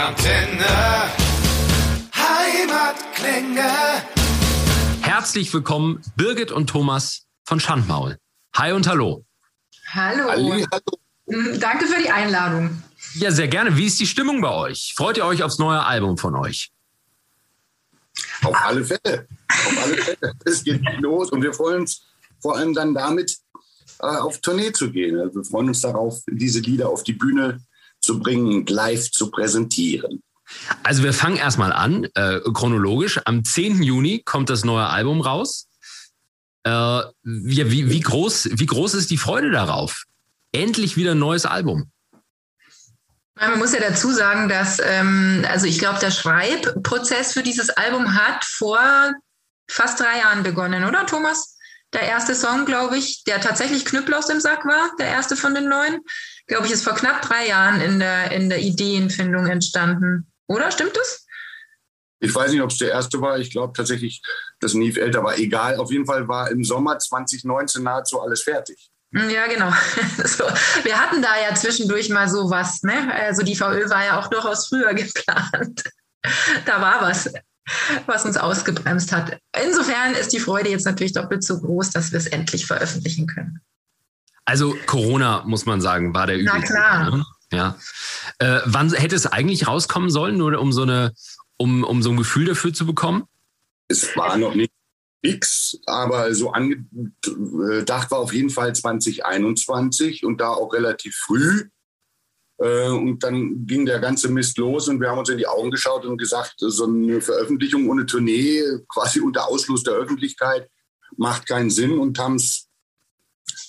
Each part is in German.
Rockantenne. Heimatklänge. Herzlich willkommen, Birgit und Thomas von Schandmaul. Hi und hallo. Hallo. Hallo. Mm, Danke für die Einladung. Ja, sehr gerne. Wie ist die Stimmung bei euch? Freut ihr euch aufs neue Album von euch? Auf alle Fälle. Auf alle Fälle. Es geht los und wir freuen uns vor allem dann damit, äh, auf Tournee zu gehen. Also wir freuen uns darauf, diese Lieder auf die Bühne zu bringen und live zu präsentieren. Also wir fangen erstmal an, äh, chronologisch. Am 10. Juni kommt das neue Album raus. Äh, ja, wie, wie, groß, wie groß ist die Freude darauf? Endlich wieder ein neues Album. Man muss ja dazu sagen, dass, ähm, also ich glaube, der Schreibprozess für dieses Album hat vor fast drei Jahren begonnen, oder Thomas? Der erste Song, glaube ich, der tatsächlich Knüppel aus dem Sack war, der erste von den neuen, glaube ich, ist vor knapp drei Jahren in der, in der Ideenfindung entstanden. Oder stimmt das? Ich weiß nicht, ob es der erste war. Ich glaube tatsächlich, dass Neve älter war. Egal. Auf jeden Fall war im Sommer 2019 nahezu alles fertig. Ja, genau. So, wir hatten da ja zwischendurch mal sowas. Ne? Also die VÖ war ja auch durchaus früher geplant. Da war was, was uns ausgebremst hat. Insofern ist die Freude jetzt natürlich doppelt so groß, dass wir es endlich veröffentlichen können. Also Corona, muss man sagen, war der Na übliche. klar. ne? Ja. Äh, wann hätte es eigentlich rauskommen sollen, nur um so eine, um, um so ein Gefühl dafür zu bekommen? Es war noch nicht fix, aber so angedacht war auf jeden Fall 2021 und da auch relativ früh. Äh, Und dann ging der ganze Mist los und wir haben uns in die Augen geschaut und gesagt, so eine Veröffentlichung ohne Tournee, quasi unter Ausschluss der Öffentlichkeit, macht keinen Sinn und haben es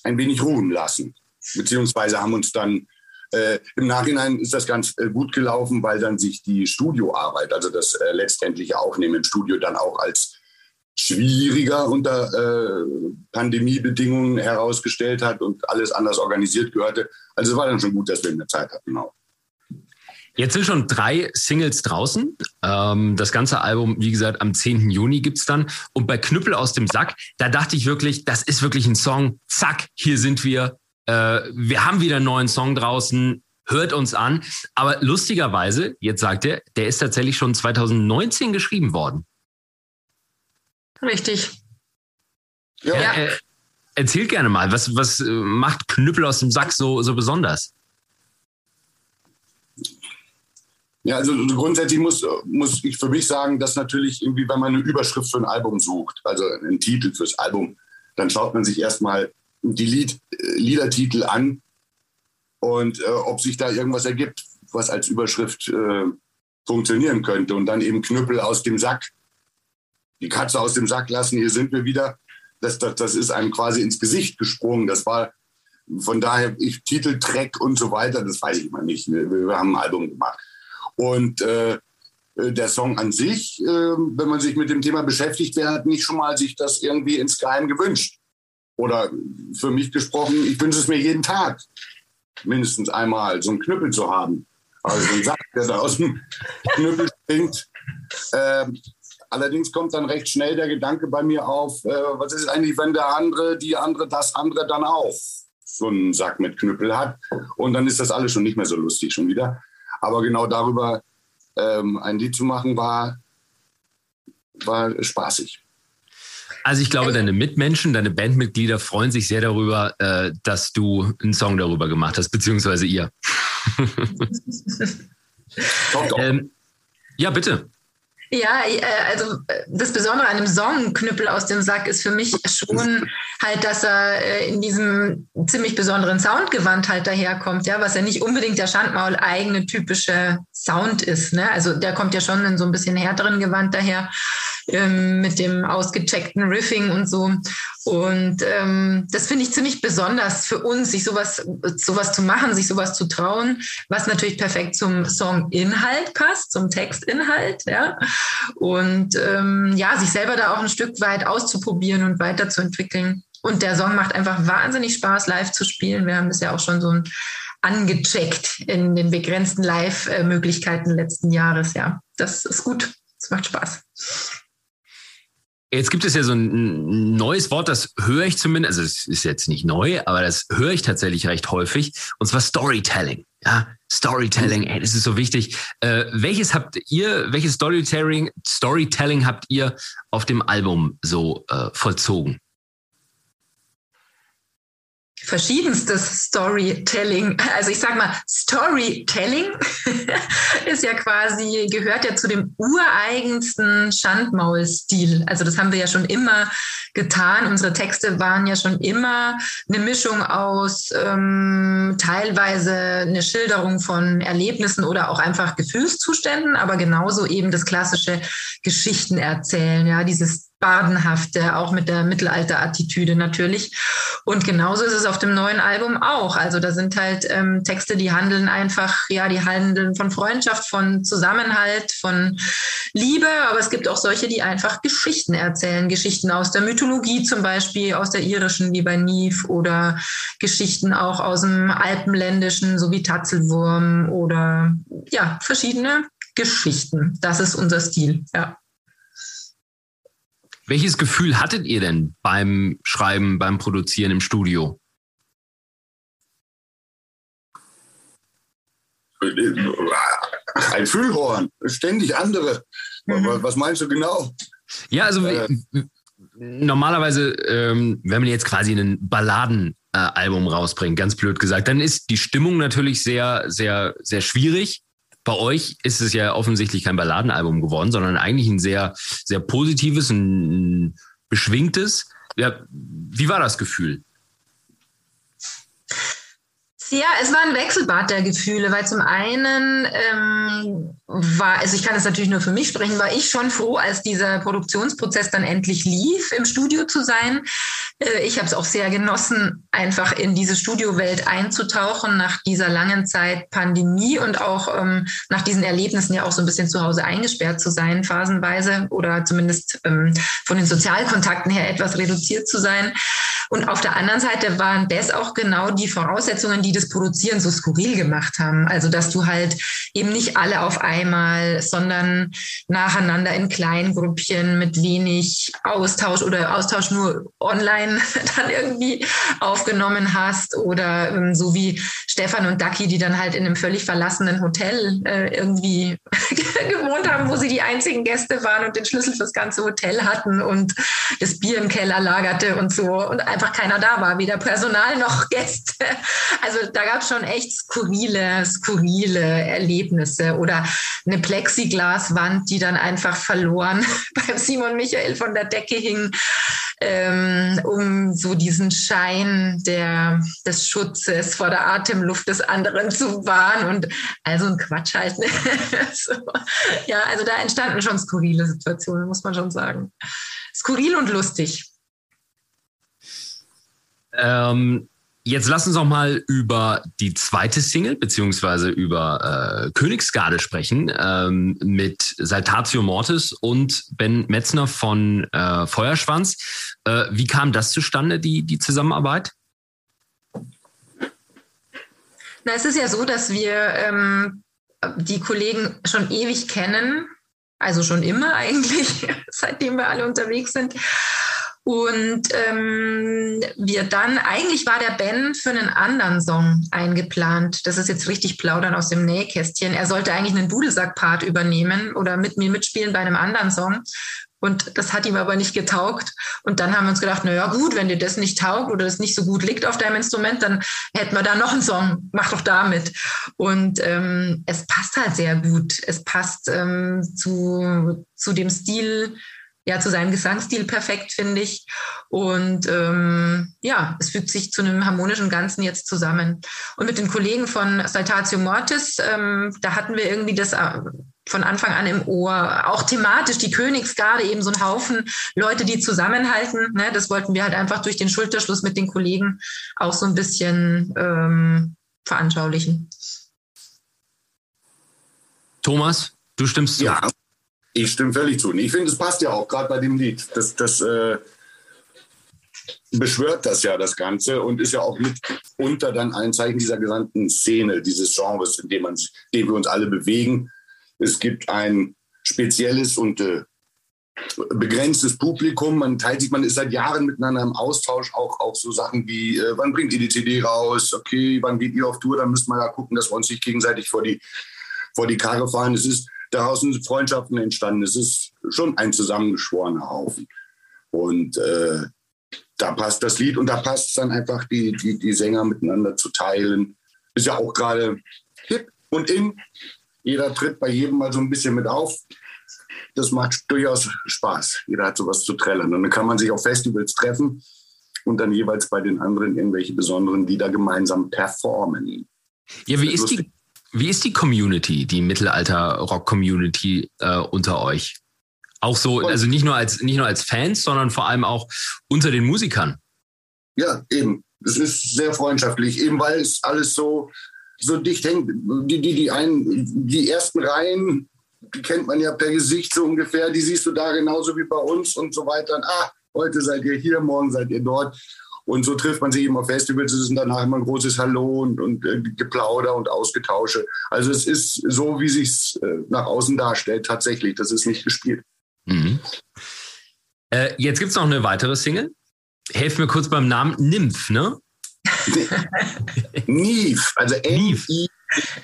ein wenig ruhen lassen. Beziehungsweise haben uns dann, äh, im Nachhinein ist das ganz äh, gut gelaufen, weil dann sich die Studioarbeit, also das äh, letztendliche Aufnehmen im Studio dann auch als schwieriger unter äh, Pandemiebedingungen herausgestellt hat und alles anders organisiert gehörte. Also es war dann schon gut, dass wir mehr Zeit hatten. Auch. Jetzt sind schon drei Singles draußen. Ähm, das ganze Album, wie gesagt, am 10. Juni gibt's dann. Und bei Knüppel aus dem Sack, da dachte ich wirklich, das ist wirklich ein Song. Zack, hier sind wir. Äh, wir haben wieder einen neuen Song draußen. Hört uns an. Aber lustigerweise, jetzt sagt er, der ist tatsächlich schon 2019 geschrieben worden. Richtig. Ja, Ja. Äh, erzählt gerne mal, was, was äh, macht Knüppel aus dem Sack so, so besonders? Ja, also grundsätzlich muss, muss ich für mich sagen, dass natürlich irgendwie, wenn man eine Überschrift für ein Album sucht, also einen Titel fürs Album, dann schaut man sich erstmal die Lied, äh, Liedertitel an und äh, ob sich da irgendwas ergibt, was als Überschrift äh, funktionieren könnte. Und dann eben Knüppel aus dem Sack, die Katze aus dem Sack lassen, hier sind wir wieder. Das, das, das ist einem quasi ins Gesicht gesprungen. Das war von daher, ich, Titel, Track und so weiter, das weiß ich mal nicht. Wir, wir haben ein Album gemacht. Und äh, äh, der Song an sich, äh, wenn man sich mit dem Thema beschäftigt, wer hat nicht schon mal sich das irgendwie insgeheim gewünscht? Oder für mich gesprochen, ich wünsche es mir jeden Tag, mindestens einmal so einen Knüppel zu haben. Also so ein Sack, der da aus dem Knüppel springt. Ähm, allerdings kommt dann recht schnell der Gedanke bei mir auf, äh, was ist eigentlich, wenn der andere, die andere, das andere dann auch so einen Sack mit Knüppel hat. Und dann ist das alles schon nicht mehr so lustig schon wieder. Aber genau darüber ähm, ein Lied zu machen, war, war spaßig. Also ich glaube, deine Mitmenschen, deine Bandmitglieder freuen sich sehr darüber, äh, dass du einen Song darüber gemacht hast, beziehungsweise ihr. Doch, doch. Ähm, ja, bitte. Ja, äh, also äh, das Besondere an dem Song aus dem Sack ist für mich schon halt, dass er äh, in diesem ziemlich besonderen Soundgewand halt daherkommt, ja, was ja nicht unbedingt der Schandmaul eigene typische Sound ist. Ne? Also der kommt ja schon in so ein bisschen härteren Gewand daher ähm, mit dem ausgecheckten Riffing und so. Und ähm, das finde ich ziemlich besonders für uns, sich sowas, sowas zu machen, sich sowas zu trauen, was natürlich perfekt zum Songinhalt passt, zum Textinhalt, ja. Und ähm, ja, sich selber da auch ein Stück weit auszuprobieren und weiterzuentwickeln. Und der Song macht einfach wahnsinnig Spaß, live zu spielen. Wir haben das ja auch schon so angecheckt in den begrenzten Live-Möglichkeiten letzten Jahres. Ja, das ist gut. Es macht Spaß. Jetzt gibt es ja so ein neues Wort, das höre ich zumindest, also es ist jetzt nicht neu, aber das höre ich tatsächlich recht häufig, und zwar Storytelling. Ja, Storytelling, ey, das ist so wichtig. Äh, welches habt ihr, welches Storytelling, Storytelling habt ihr auf dem Album so äh, vollzogen? Verschiedenstes Storytelling. Also ich sag mal, Storytelling ist ja quasi, gehört ja zu dem ureigensten Schandmaul-Stil. Also das haben wir ja schon immer getan. Unsere Texte waren ja schon immer eine Mischung aus ähm, teilweise eine Schilderung von Erlebnissen oder auch einfach Gefühlszuständen, aber genauso eben das klassische Geschichten erzählen, ja, dieses Badenhafte, auch mit der Mittelalter-Attitüde natürlich. Und genauso ist es auf dem neuen Album auch. Also da sind halt ähm, Texte, die handeln einfach, ja, die handeln von Freundschaft, von Zusammenhalt, von Liebe, aber es gibt auch solche, die einfach Geschichten erzählen. Geschichten aus der Mythologie zum Beispiel, aus der irischen, wie bei Neve, oder Geschichten auch aus dem Alpenländischen, so wie Tatzelwurm oder ja, verschiedene Geschichten. Das ist unser Stil, ja. Welches Gefühl hattet ihr denn beim Schreiben, beim Produzieren im Studio? Ein Füllhorn, ständig andere. Mhm. Was meinst du genau? Ja, also äh, normalerweise, ähm, wenn man jetzt quasi ein Balladenalbum äh, rausbringt, ganz blöd gesagt, dann ist die Stimmung natürlich sehr, sehr, sehr schwierig bei euch ist es ja offensichtlich kein Balladenalbum geworden, sondern eigentlich ein sehr, sehr positives, ein beschwingtes. Ja, wie war das Gefühl? Ja, es war ein Wechselbad der Gefühle, weil zum einen ähm, war, also ich kann es natürlich nur für mich sprechen, war ich schon froh, als dieser Produktionsprozess dann endlich lief, im Studio zu sein. Äh, ich habe es auch sehr genossen, einfach in diese Studiowelt einzutauchen nach dieser langen Zeit Pandemie und auch ähm, nach diesen Erlebnissen ja auch so ein bisschen zu Hause eingesperrt zu sein, phasenweise oder zumindest ähm, von den Sozialkontakten her etwas reduziert zu sein. Und auf der anderen Seite waren das auch genau die Voraussetzungen, die das Produzieren so skurril gemacht haben. Also, dass du halt eben nicht alle auf einmal, sondern nacheinander in kleinen Gruppchen mit wenig Austausch oder Austausch nur online dann irgendwie aufgenommen hast oder ähm, so wie Stefan und Ducky, die dann halt in einem völlig verlassenen Hotel äh, irgendwie gewohnt haben, wo sie die einzigen Gäste waren und den Schlüssel fürs ganze Hotel hatten und das Bier im Keller lagerte und so und einfach keiner da war, weder Personal noch Gäste. Also da gab es schon echt skurrile, skurrile Erlebnisse oder eine Plexiglaswand, die dann einfach verloren beim Simon Michael von der Decke hing, ähm, um so diesen Schein der, des Schutzes vor der Atemluft des anderen zu wahren und also ein Quatsch halt. Ne? so. Ja, also da entstanden schon skurrile Situationen, muss man schon sagen. Skurril und lustig. Ähm, jetzt lass uns auch mal über die zweite Single beziehungsweise über äh, Königsgarde sprechen ähm, mit Saltatio Mortis und Ben Metzner von äh, Feuerschwanz. Äh, wie kam das zustande, die, die Zusammenarbeit? Na, es ist ja so, dass wir ähm, die Kollegen schon ewig kennen, also schon immer eigentlich, seitdem wir alle unterwegs sind. Und ähm, wir dann, eigentlich war der Ben für einen anderen Song eingeplant. Das ist jetzt richtig plaudern aus dem Nähkästchen. Er sollte eigentlich einen Dudelsack-Part übernehmen oder mit mir mitspielen bei einem anderen Song. Und das hat ihm aber nicht getaugt. Und dann haben wir uns gedacht, na ja, gut, wenn dir das nicht taugt oder das nicht so gut liegt auf deinem Instrument, dann hätten wir da noch einen Song. Mach doch damit. Und ähm, es passt halt sehr gut. Es passt ähm, zu, zu dem Stil, ja, zu seinem Gesangsstil perfekt, finde ich. Und ähm, ja, es fügt sich zu einem harmonischen Ganzen jetzt zusammen. Und mit den Kollegen von Saltatio Mortis, ähm, da hatten wir irgendwie das äh, von Anfang an im Ohr. Auch thematisch, die Königsgarde, eben so ein Haufen Leute, die zusammenhalten. Ne? Das wollten wir halt einfach durch den Schulterschluss mit den Kollegen auch so ein bisschen ähm, veranschaulichen. Thomas, du stimmst zu. Ja, ich stimme völlig zu. Ich finde, es passt ja auch gerade bei dem Lied. Das, das äh, beschwört das ja das Ganze und ist ja auch mitunter dann ein Zeichen dieser gesamten Szene, dieses Genres, in dem, man, in dem wir uns alle bewegen. Es gibt ein spezielles und äh, begrenztes Publikum, man teilt sich, man ist seit Jahren miteinander im Austausch, auch, auch so Sachen wie, äh, wann bringt ihr die CD raus, okay, wann geht ihr auf Tour, dann müssen wir ja gucken, dass wir uns nicht gegenseitig vor die, vor die Karre fahren. Es ist daraus sind Freundschaften entstanden. Es ist schon ein zusammengeschworener Haufen. Und äh, da passt das Lied und da passt es dann einfach, die, die, die Sänger miteinander zu teilen. Ist ja auch gerade hip und in. Jeder tritt bei jedem mal so ein bisschen mit auf das macht durchaus Spaß. Jeder hat sowas zu trällern. Und dann kann man sich auf Festivals treffen und dann jeweils bei den anderen irgendwelche besonderen Lieder gemeinsam performen. Ja, wie ist, die, wie ist die Community, die Mittelalter-Rock-Community äh, unter euch? Auch so, also nicht nur, als, nicht nur als Fans, sondern vor allem auch unter den Musikern. Ja, eben. Es ist sehr freundschaftlich, eben weil es alles so, so dicht hängt. Die, die, die, einen, die ersten Reihen die kennt man ja per Gesicht so ungefähr, die siehst du da genauso wie bei uns und so weiter. Und, ah, heute seid ihr hier, morgen seid ihr dort. Und so trifft man sich eben auf Festivals. Es ist danach immer ein großes Hallo und, und äh, Geplauder und Ausgetausche. Also es ist so, wie sich äh, nach außen darstellt, tatsächlich. Das ist nicht gespielt. Mhm. Äh, jetzt gibt es noch eine weitere Single. Helf mir kurz beim Namen Nymph, ne? Nief, also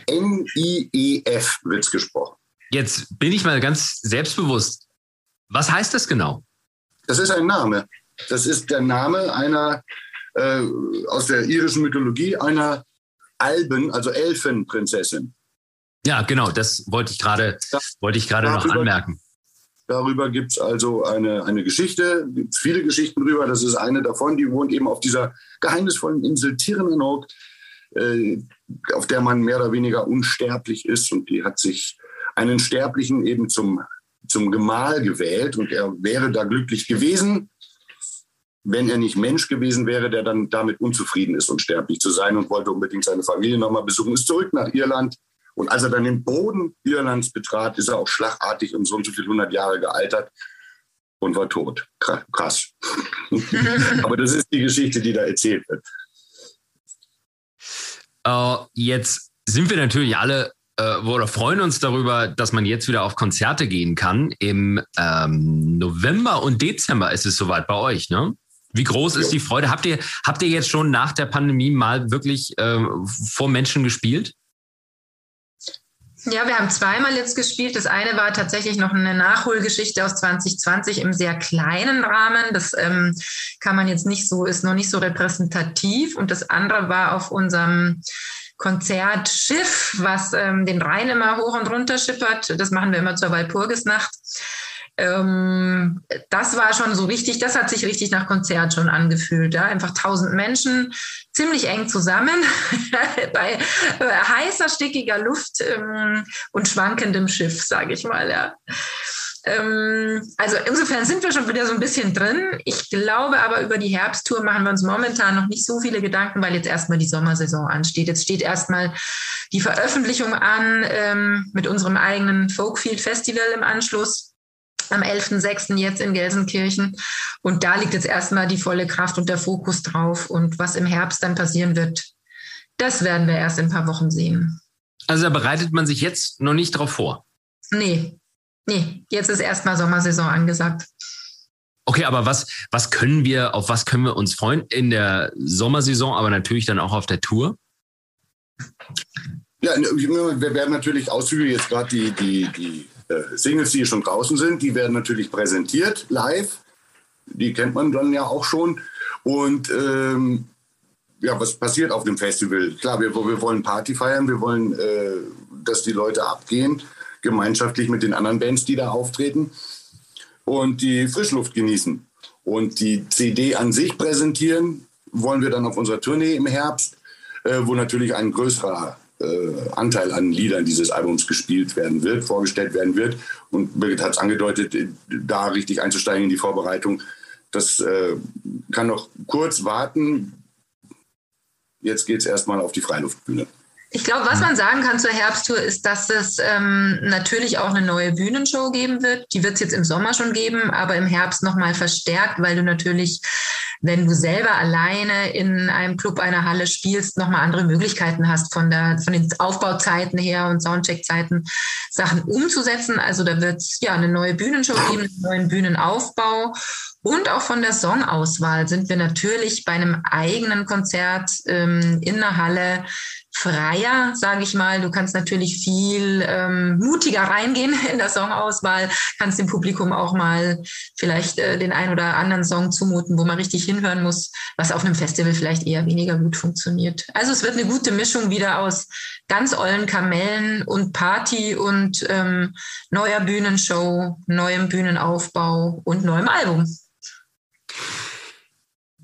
N-I-E-F wird es gesprochen. Jetzt bin ich mal ganz selbstbewusst. Was heißt das genau? Das ist ein Name. Das ist der Name einer äh, aus der irischen Mythologie einer Alben, also Elfenprinzessin. Ja, genau, das wollte ich gerade wollte ich gerade noch anmerken. Darüber gibt es also eine, eine Geschichte, gibt viele Geschichten drüber. Das ist eine davon, die wohnt eben auf dieser geheimnisvollen Insel Tirnanok, äh, auf der man mehr oder weniger unsterblich ist. Und die hat sich einen Sterblichen eben zum, zum Gemahl gewählt und er wäre da glücklich gewesen, wenn er nicht Mensch gewesen wäre, der dann damit unzufrieden ist, unsterblich zu sein und wollte unbedingt seine Familie nochmal besuchen, ist zurück nach Irland. Und als er dann den Boden Irlands betrat, ist er auch schlagartig um so und so viele hundert Jahre gealtert und war tot. Krass. Aber das ist die Geschichte, die da erzählt wird. Uh, jetzt sind wir natürlich alle äh, oder freuen uns darüber, dass man jetzt wieder auf Konzerte gehen kann. Im ähm, November und Dezember ist es soweit bei euch, ne? Wie groß ist die Freude? Habt ihr, habt ihr jetzt schon nach der Pandemie mal wirklich äh, vor Menschen gespielt? Ja, wir haben zweimal jetzt gespielt. Das eine war tatsächlich noch eine Nachholgeschichte aus 2020 im sehr kleinen Rahmen. Das ähm, kann man jetzt nicht so, ist noch nicht so repräsentativ. Und das andere war auf unserem Konzertschiff, was ähm, den Rhein immer hoch und runter schippert. Das machen wir immer zur Walpurgisnacht. Ähm, das war schon so richtig, das hat sich richtig nach Konzert schon angefühlt. Ja? Einfach tausend Menschen, ziemlich eng zusammen, bei äh, heißer, stickiger Luft ähm, und schwankendem Schiff, sage ich mal. Ja. Ähm, also insofern sind wir schon wieder so ein bisschen drin. Ich glaube aber, über die Herbsttour machen wir uns momentan noch nicht so viele Gedanken, weil jetzt erstmal die Sommersaison ansteht. Jetzt steht erstmal die Veröffentlichung an ähm, mit unserem eigenen Folkfield Festival im Anschluss am 11.06. jetzt in Gelsenkirchen. Und da liegt jetzt erstmal die volle Kraft und der Fokus drauf. Und was im Herbst dann passieren wird, das werden wir erst in ein paar Wochen sehen. Also da bereitet man sich jetzt noch nicht drauf vor. Nee, Nee, jetzt ist erstmal Sommersaison angesagt. Okay, aber was, was können wir, auf was können wir uns freuen in der Sommersaison, aber natürlich dann auch auf der Tour? Ja, wir werden natürlich Auszüge jetzt gerade die, die, die Singles, die schon draußen sind, die werden natürlich präsentiert live. Die kennt man dann ja auch schon. Und ähm, ja, was passiert auf dem Festival? Klar, wir, wir wollen Party feiern, wir wollen, äh, dass die Leute abgehen gemeinschaftlich mit den anderen Bands, die da auftreten und die Frischluft genießen. Und die CD an sich präsentieren wollen wir dann auf unserer Tournee im Herbst, äh, wo natürlich ein größerer äh, Anteil an Liedern dieses Albums gespielt werden wird, vorgestellt werden wird. Und Birgit hat es angedeutet, da richtig einzusteigen in die Vorbereitung. Das äh, kann noch kurz warten. Jetzt geht es erstmal auf die Freiluftbühne. Ich glaube, was man sagen kann zur Herbsttour ist, dass es ähm, natürlich auch eine neue Bühnenshow geben wird. Die wird es jetzt im Sommer schon geben, aber im Herbst nochmal verstärkt, weil du natürlich wenn du selber alleine in einem Club, einer Halle spielst, nochmal andere Möglichkeiten hast von der, von den Aufbauzeiten her und Soundcheckzeiten Sachen umzusetzen. Also da wird es ja eine neue Bühnenshow geben, einen neuen Bühnenaufbau und auch von der Songauswahl sind wir natürlich bei einem eigenen Konzert ähm, in der Halle freier, sage ich mal. Du kannst natürlich viel ähm, mutiger reingehen in der Songauswahl, kannst dem Publikum auch mal vielleicht äh, den ein oder anderen Song zumuten, wo man richtig hinhören muss, was auf einem Festival vielleicht eher weniger gut funktioniert. Also es wird eine gute Mischung wieder aus ganz ollen Kamellen und Party und ähm, neuer Bühnenshow, neuem Bühnenaufbau und neuem Album.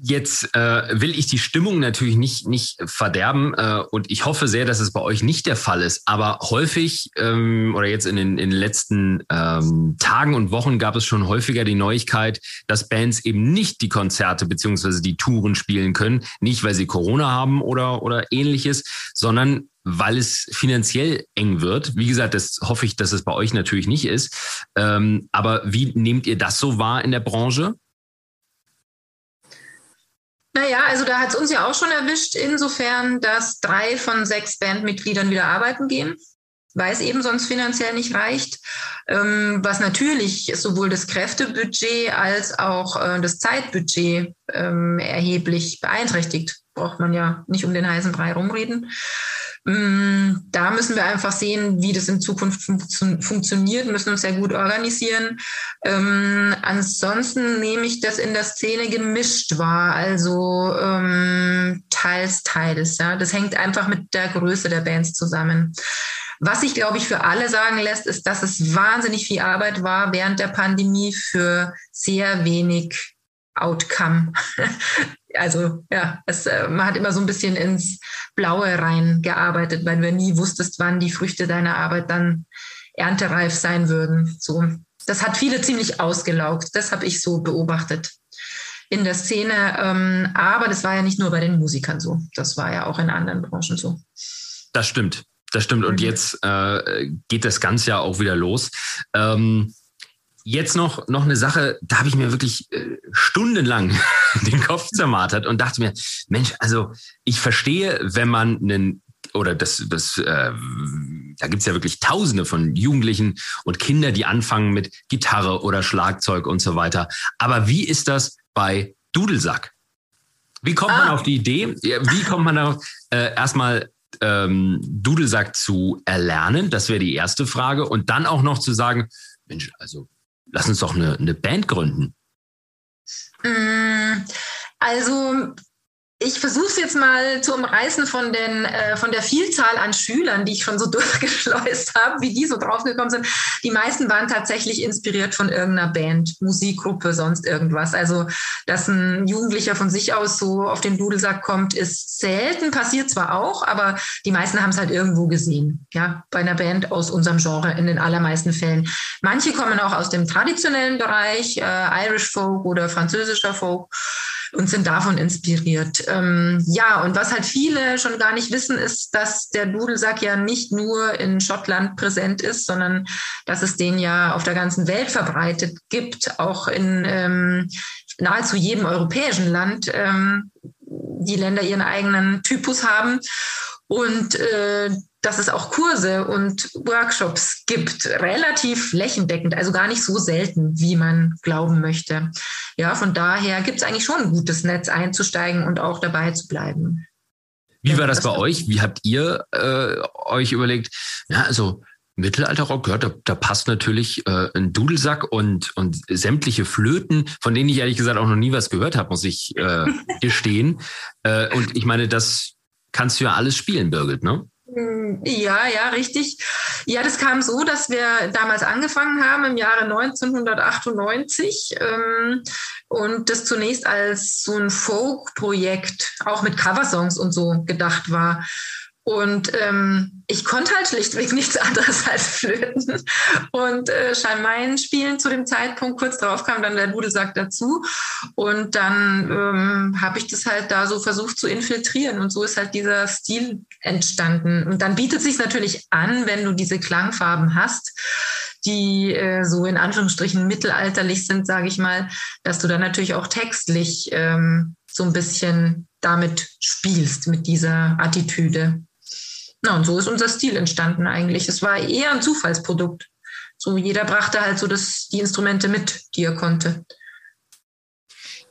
Jetzt äh, will ich die Stimmung natürlich nicht, nicht verderben äh, und ich hoffe sehr, dass es bei euch nicht der Fall ist. Aber häufig ähm, oder jetzt in den, in den letzten ähm, Tagen und Wochen gab es schon häufiger die Neuigkeit, dass Bands eben nicht die Konzerte beziehungsweise die Touren spielen können. Nicht, weil sie Corona haben oder, oder ähnliches, sondern weil es finanziell eng wird. Wie gesagt, das hoffe ich, dass es bei euch natürlich nicht ist. Ähm, aber wie nehmt ihr das so wahr in der Branche? Naja, also da hat es uns ja auch schon erwischt, insofern, dass drei von sechs Bandmitgliedern wieder arbeiten gehen, weil es eben sonst finanziell nicht reicht, ähm, was natürlich sowohl das Kräftebudget als auch äh, das Zeitbudget ähm, erheblich beeinträchtigt. Braucht man ja nicht um den heißen Brei rumreden. Mm, da müssen wir einfach sehen, wie das in Zukunft fun funktioniert, müssen uns sehr gut organisieren. Ähm, ansonsten nehme ich das in der Szene gemischt wahr, also ähm, teils, teils. Ja. Das hängt einfach mit der Größe der Bands zusammen. Was sich, glaube ich, für alle sagen lässt, ist, dass es wahnsinnig viel Arbeit war während der Pandemie für sehr wenig Outcome. also ja, es, äh, man hat immer so ein bisschen ins Blaue reingearbeitet, weil du nie wusstest, wann die Früchte deiner Arbeit dann erntereif sein würden. So, das hat viele ziemlich ausgelaugt. Das habe ich so beobachtet in der Szene. Ähm, aber das war ja nicht nur bei den Musikern so. Das war ja auch in anderen Branchen so. Das stimmt. Das stimmt. Und mhm. jetzt äh, geht das Ganze ja auch wieder los. Ähm, Jetzt noch, noch eine Sache, da habe ich mir wirklich äh, stundenlang den Kopf zermartert und dachte mir, Mensch, also ich verstehe, wenn man einen oder das, das äh, da gibt's ja wirklich Tausende von Jugendlichen und Kinder, die anfangen mit Gitarre oder Schlagzeug und so weiter. Aber wie ist das bei Dudelsack? Wie kommt ah. man auf die Idee? Wie kommt man darauf, äh, erstmal ähm, Dudelsack zu erlernen? Das wäre die erste Frage. Und dann auch noch zu sagen, Mensch, also lass uns doch eine, eine Band gründen. Mm, also ich versuche es jetzt mal zu umreißen von, den, äh, von der Vielzahl an Schülern, die ich schon so durchgeschleust habe, wie die so draufgekommen sind. Die meisten waren tatsächlich inspiriert von irgendeiner Band, Musikgruppe, sonst irgendwas. Also, dass ein Jugendlicher von sich aus so auf den Dudelsack kommt, ist selten, passiert zwar auch, aber die meisten haben es halt irgendwo gesehen. Ja, bei einer Band aus unserem Genre in den allermeisten Fällen. Manche kommen auch aus dem traditionellen Bereich, äh, Irish Folk oder französischer Folk und sind davon inspiriert. Ähm, ja, und was halt viele schon gar nicht wissen, ist, dass der Dudelsack ja nicht nur in Schottland präsent ist, sondern dass es den ja auf der ganzen Welt verbreitet gibt, auch in ähm, nahezu jedem europäischen Land. Ähm, die Länder ihren eigenen Typus haben. Und äh, dass es auch Kurse und Workshops gibt, relativ flächendeckend, also gar nicht so selten, wie man glauben möchte. Ja, von daher gibt es eigentlich schon ein gutes Netz einzusteigen und auch dabei zu bleiben. Wie war das bei euch? Wie habt ihr äh, euch überlegt? Ja, also Mittelalterrock gehört, da, da passt natürlich äh, ein Dudelsack und, und sämtliche Flöten, von denen ich ehrlich gesagt auch noch nie was gehört habe, muss ich äh, gestehen. Äh, und ich meine, das kannst du ja alles spielen, Birgit, ne? Hm, ja, ja, richtig. Ja, das kam so, dass wir damals angefangen haben im Jahre 1998 ähm, und das zunächst als so ein Folk-Projekt auch mit Coversongs und so gedacht war. Und ähm, ich konnte halt schlichtweg nichts anderes als flöten und äh, Schalmeien spielen zu dem Zeitpunkt. Kurz darauf kam dann der Dudelsack dazu. Und dann ähm, habe ich das halt da so versucht zu infiltrieren. Und so ist halt dieser Stil entstanden. Und dann bietet sich natürlich an, wenn du diese Klangfarben hast, die äh, so in Anführungsstrichen mittelalterlich sind, sage ich mal, dass du dann natürlich auch textlich ähm, so ein bisschen damit spielst, mit dieser Attitüde. Na, und so ist unser Stil entstanden eigentlich. Es war eher ein Zufallsprodukt. So jeder brachte halt so das, die Instrumente mit, die er konnte.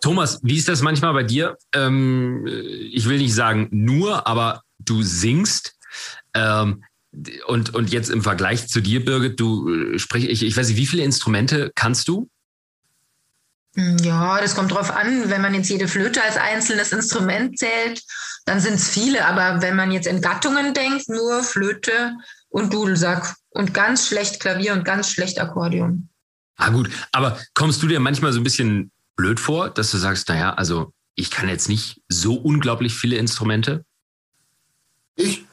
Thomas, wie ist das manchmal bei dir? Ähm, ich will nicht sagen nur, aber du singst. Ähm, und, und jetzt im Vergleich zu dir, Birgit, du äh, sprich, ich, ich weiß nicht, wie viele Instrumente kannst du? Ja, das kommt drauf an. Wenn man jetzt jede Flöte als einzelnes Instrument zählt, dann sind es viele. Aber wenn man jetzt in Gattungen denkt, nur Flöte und Dudelsack und ganz schlecht Klavier und ganz schlecht Akkordeon. Ah gut, aber kommst du dir manchmal so ein bisschen blöd vor, dass du sagst, naja, also ich kann jetzt nicht so unglaublich viele Instrumente? Ich?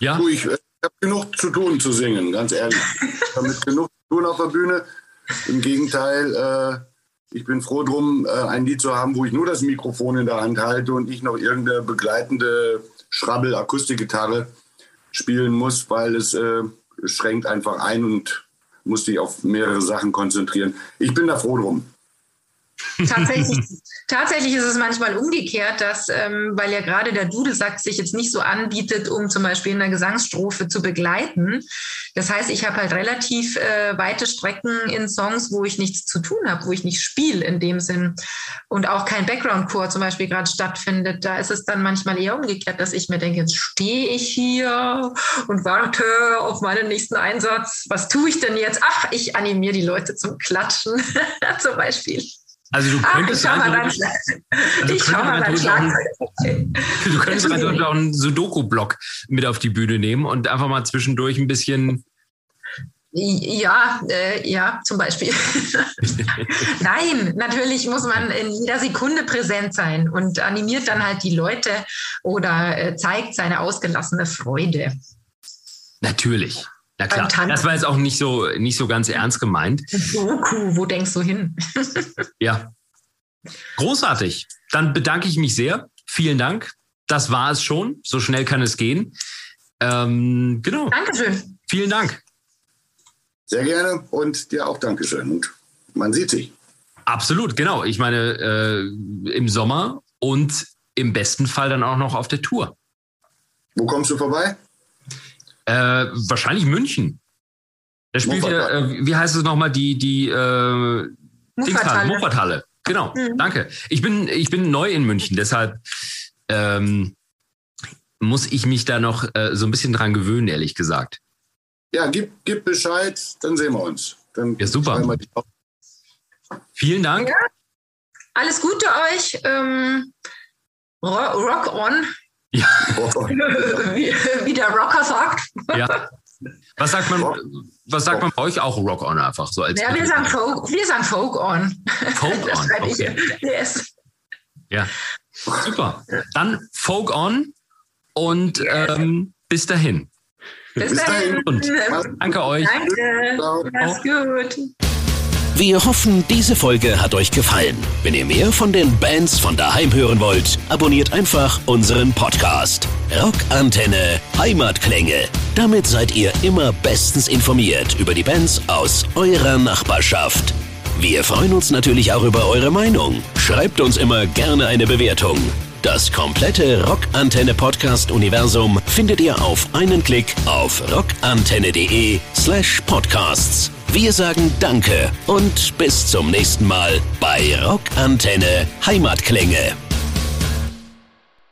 Ja. Du, ich, ich habe genug zu tun zu singen, ganz ehrlich. Ich habe genug zu tun auf der Bühne. Im Gegenteil, äh, ich bin froh drum, äh, ein Lied zu haben, wo ich nur das Mikrofon in der Hand halte und ich noch irgendeine begleitende Schrabbel-Akustikgitarre spielen muss, weil es äh, schränkt einfach ein und muss dich auf mehrere Sachen konzentrieren. Ich bin da froh drum. Tatsächlich, tatsächlich ist es manchmal umgekehrt, dass, ähm, weil ja gerade der Dudelsack sich jetzt nicht so anbietet, um zum Beispiel in der Gesangsstrophe zu begleiten. Das heißt, ich habe halt relativ äh, weite Strecken in Songs, wo ich nichts zu tun habe, wo ich nicht spiele in dem Sinn und auch kein Background-Chor zum Beispiel gerade stattfindet. Da ist es dann manchmal eher umgekehrt, dass ich mir denke, jetzt stehe ich hier und warte auf meinen nächsten Einsatz. Was tue ich denn jetzt? Ach, ich animiere die Leute zum Klatschen zum Beispiel. Also du könntest Ach, ich also ich schau mal Du könntest natürlich auch einen Sudoku-Block mit auf die Bühne nehmen und einfach mal zwischendurch ein bisschen ja, äh, ja, zum Beispiel. Nein, natürlich muss man in jeder Sekunde präsent sein und animiert dann halt die Leute oder äh, zeigt seine ausgelassene Freude. Natürlich. Ja klar, das war jetzt auch nicht so, nicht so ganz ernst gemeint. Doku, wo denkst du hin? ja. Großartig. Dann bedanke ich mich sehr. Vielen Dank. Das war es schon. So schnell kann es gehen. Ähm, genau. Dankeschön. Vielen Dank. Sehr gerne und dir auch Dankeschön. Und man sieht sich. Absolut, genau. Ich meine, äh, im Sommer und im besten Fall dann auch noch auf der Tour. Wo kommst du vorbei? Äh, wahrscheinlich München. Da spielt ja, äh, wie heißt es nochmal, die, die äh, Muffathalle. Genau, mhm. danke. Ich bin, ich bin neu in München, deshalb ähm, muss ich mich da noch äh, so ein bisschen dran gewöhnen, ehrlich gesagt. Ja, gib, gib Bescheid, dann sehen wir uns. Dann ja, super. Vielen Dank. Ja. Alles Gute euch. Ähm, rock on. Ja. wie, wie, der Rocker sagt. Ja. Was sagt man, was sagt man bei euch auch Rock On einfach so als? Ja, wir sagen Folk, wir sagen Folk On. Folk On, okay. Yes. Ja, super. Dann Folk On und yes. ähm, bis dahin. Bis, bis dahin. Und danke euch. Danke. Mach's gut. Wir hoffen, diese Folge hat euch gefallen. Wenn ihr mehr von den Bands von daheim hören wollt, abonniert einfach unseren Podcast. Rockantenne Heimatklänge. Damit seid ihr immer bestens informiert über die Bands aus eurer Nachbarschaft. Wir freuen uns natürlich auch über eure Meinung. Schreibt uns immer gerne eine Bewertung. Das komplette Rockantenne Podcast Universum findet ihr auf einen Klick auf rockantenne.de slash podcasts. Wir sagen Danke und bis zum nächsten Mal bei Rockantenne Heimatklänge.